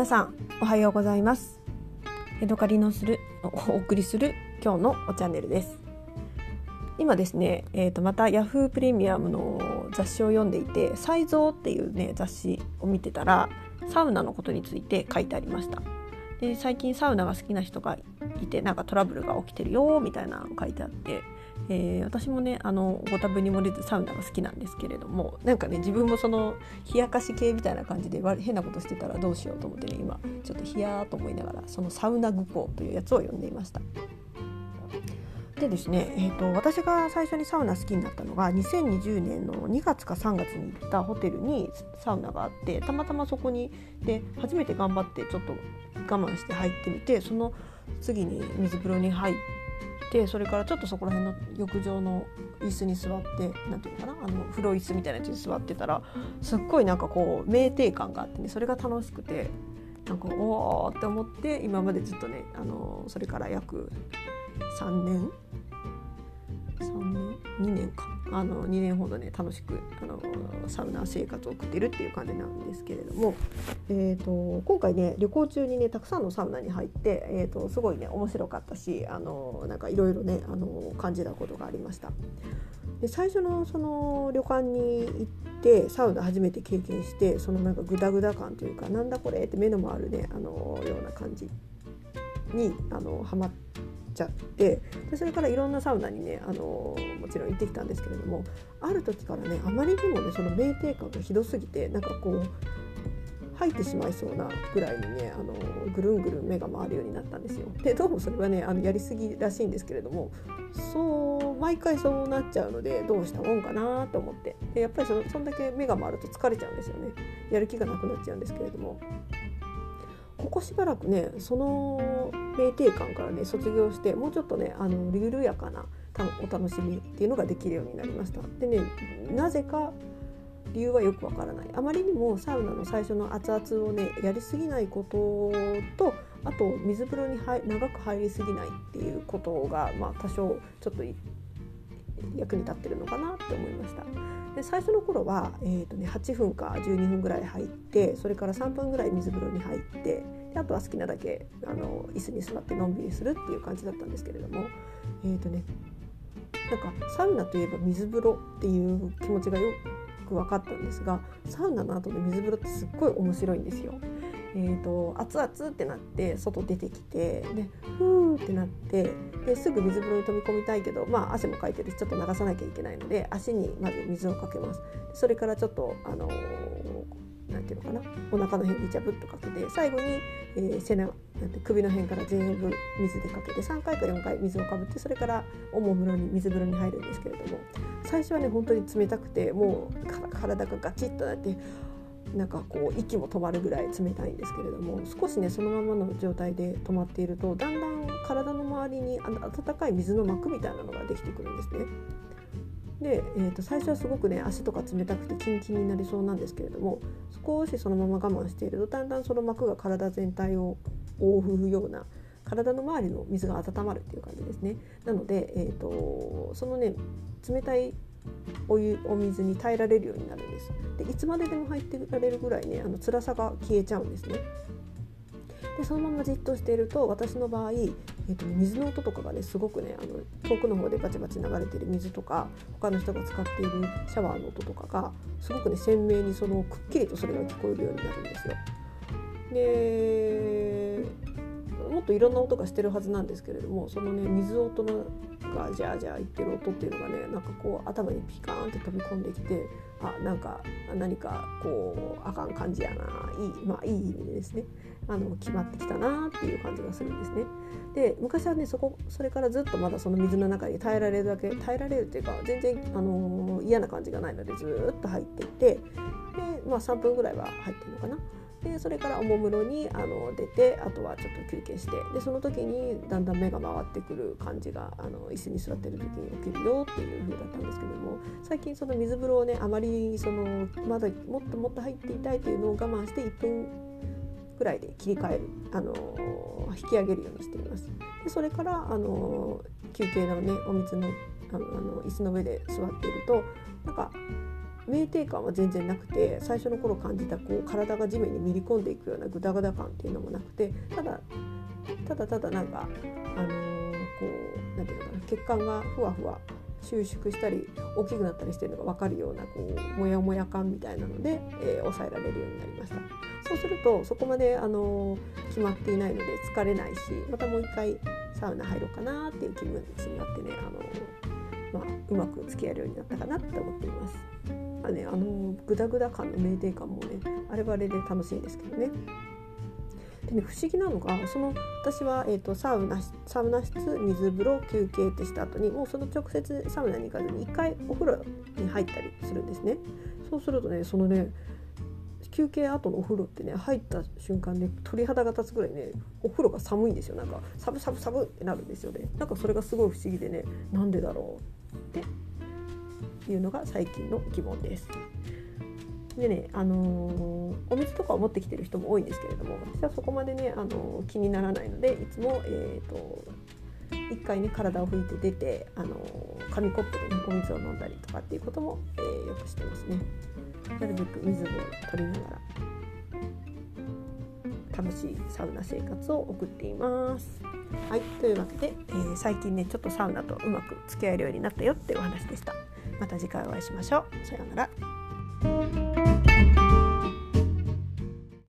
皆さんおはようございます。エドカリのするお送りする今日のおチャンネルです。今ですね、えー、とまた Yahoo! プレミアムの雑誌を読んでいて「才蔵」っていうね雑誌を見てたらサウナのことについて書いてありました。で最近サウナが好きな人がいてなんかトラブルが起きてるよみたいなの書いてあってえー、私もねあのご多分に漏れずサウナが好きなんですけれどもなんかね自分もその冷やかし系みたいな感じで変なことしてたらどうしようと思ってね今ちょっと冷やーと思いながらそのサウナ愚行というやつを読んでいました。でですね、えーと、私が最初にサウナ好きになったのが2020年の2月か3月に行ったホテルにサウナがあってたまたまそこにで初めて頑張ってちょっと我慢して入ってみてその次に水風呂に入ってそれからちょっとそこら辺の浴場の椅子に座って何ていうのかなあの風呂椅子みたいなやつに座ってたらすっごいなんかこう酩酊感があってねそれが楽しくてなんかおおって思って今までずっとねあのそれから約3年？3年？2年かあの2年ほどね楽しくあのサウナ生活を送ってるっていう感じなんですけれども、えーと、今回ね旅行中にねたくさんのサウナに入って、えーと、すごいね面白かったしあのなんかいろいろねあの感じたことがありました。で最初のその旅館に行ってサウナ初めて経験してそのなんかグダグダ感というかなんだこれって目の回るねあのような感じにあのハマって。ちゃってでそれからいろんなサウナにねあのもちろん行ってきたんですけれどもある時からねあまりにもねその酩酊感がひどすぎてなんかこう入ってしまいそうなぐらいにねあのぐるんぐるん目が回るようになったんですよ。でどうもそれはねあのやりすぎらしいんですけれどもそう毎回そうなっちゃうのでどうしたもんかなと思って。でやっぱりそそんだけ目が回ると疲れちゃうんですよね。やる気がなくなっちゃうんですけれども。ここしばらくねその酩酊感からね卒業してもうちょっとねあの緩やかなお楽しみっていうのができるようになりました。でねなぜか理由はよくわからないあまりにもサウナの最初の熱々をねやりすぎないこととあと水風呂に長く入りすぎないっていうことが、まあ、多少ちょっと役に立ってるのかなって思いました。で最初の頃は、えーとね、8分か12分ぐらい入ってそれから3分ぐらい水風呂に入ってであとは好きなだけあの椅子に座ってのんびりするっていう感じだったんですけれどもえっ、ー、とねなんかサウナといえば水風呂っていう気持ちがよく分かったんですがサウナの後の水風呂ってすっごい面白いんですよ。えーと、熱々ってなって外出てきてでふーってなってですぐ水風呂に飛び込みたいけど、まあ、汗もかいてるしちょっと流さなきゃいけないので足にまず水をかけますそれからちょっとあのなんていうのかな？お腹の辺にジャブッとかけて最後に、えー、背中首の辺から全部水でかけて3回か4回水をかぶってそれからおもむろに水風呂に入るんですけれども最初はね本当に冷たくてもう体がガチッとなってなんかこう息も止まるぐらい冷たいんですけれども少しねそのままの状態で止まっているとだんだん体の周りに温かい水の膜みたいなのができてくるんですね。で、えー、と最初はすごくね足とか冷たくてキンキンになりそうなんですけれども少しそのまま我慢しているとだんだんその膜が体全体を覆うような体の周りの水が温まるっていう感じですね。なので、えーとそのね冷たいお湯お水に耐えられるようになるんですでいつまででも入ってられるぐらいねあの辛さが消えちゃうんですねでそのままじっとしていると私の場合、えー、と水の音とかがねすごくねあの遠くの方でバチバチ流れてる水とか他の人が使っているシャワーの音とかがすごくね鮮明にそのくっきりとそれが聞こえるようになるんですよ。でもっといろんな音がしてるはずなんですけれどもそのね水音のがジャージャー言ってる音っていうのがねなんかこう頭にピカーンって飛び込んできてあなんか何かこうあかん感じやないいまあいい意味でですねあの決まってきたなっていう感じがするんですね。で昔はねそこそれからずっとまだその水の中に耐えられるだけ耐えられるっていうか全然、あの嫌な感じがないのでずっと入っていてで、まあ、3分ぐらいは入ってるのかな。でそれからおもむろにあの出てあとはちょっと休憩してでその時にだんだん目が回ってくる感じがあの椅子に座ってる時に起きるよっていう風だったんですけども最近その水風呂をねあまりそのまだもっともっと入っていたいというのを我慢して1分ぐらいで切り替える、あの引き上げるようにしています。でそれから、あの休憩のねお水のあのあの椅子の上で座っているとなんか酩酊感は全然なくて最初の頃感じたこう体が地面にめり込んでいくようなグダグダ感っていうのもなくてただただただなんかあのー、こうなんていうのかな血管がふわふわ収縮したり大きくなったりしてるのが分かるようなこうモヤモヤ感みたいなので、えー、抑えられるようになりましたそうするとそこまであの決まっていないので疲れないしまたもう一回サウナ入ろうかなっていう気分になってねあの、まあ、うまく付き合えるようになったかなって思っています。まあね、あのグダグダ感の酩酊感もねあれはあれで楽しいんですけどね。でね不思議なのがその私は、えーと、サウナサウナ室水風呂休憩ってした後にもうその直接サウナに行かずに1回お風呂に入ったりするんですね。そうするとねそのね休憩後のお風呂ってね入った瞬間ね鳥肌が立つぐらいねお風呂が寒いんですよなんかサブサブサブってなるんですよねなんかそれがすごい不思議でねなんでだろうっいうのが最近の疑問です。でね、あのー、お水とかを持ってきてる人も多いんですけれども私はそこまでね、あのー、気にならないのでいつも、えーと、一回ね体を拭いて出て、あのー、紙コップで、ね、お水を飲んだりとかっていうことも、えー、よくしてますね。なるべく水を取りながら楽しいサウナ生活を送っています。はい、というわけで、えー、最近ねちょっとサウナとうまく付き合えるようになったよっていうお話でした。また次回お会いしましょう。さようなら。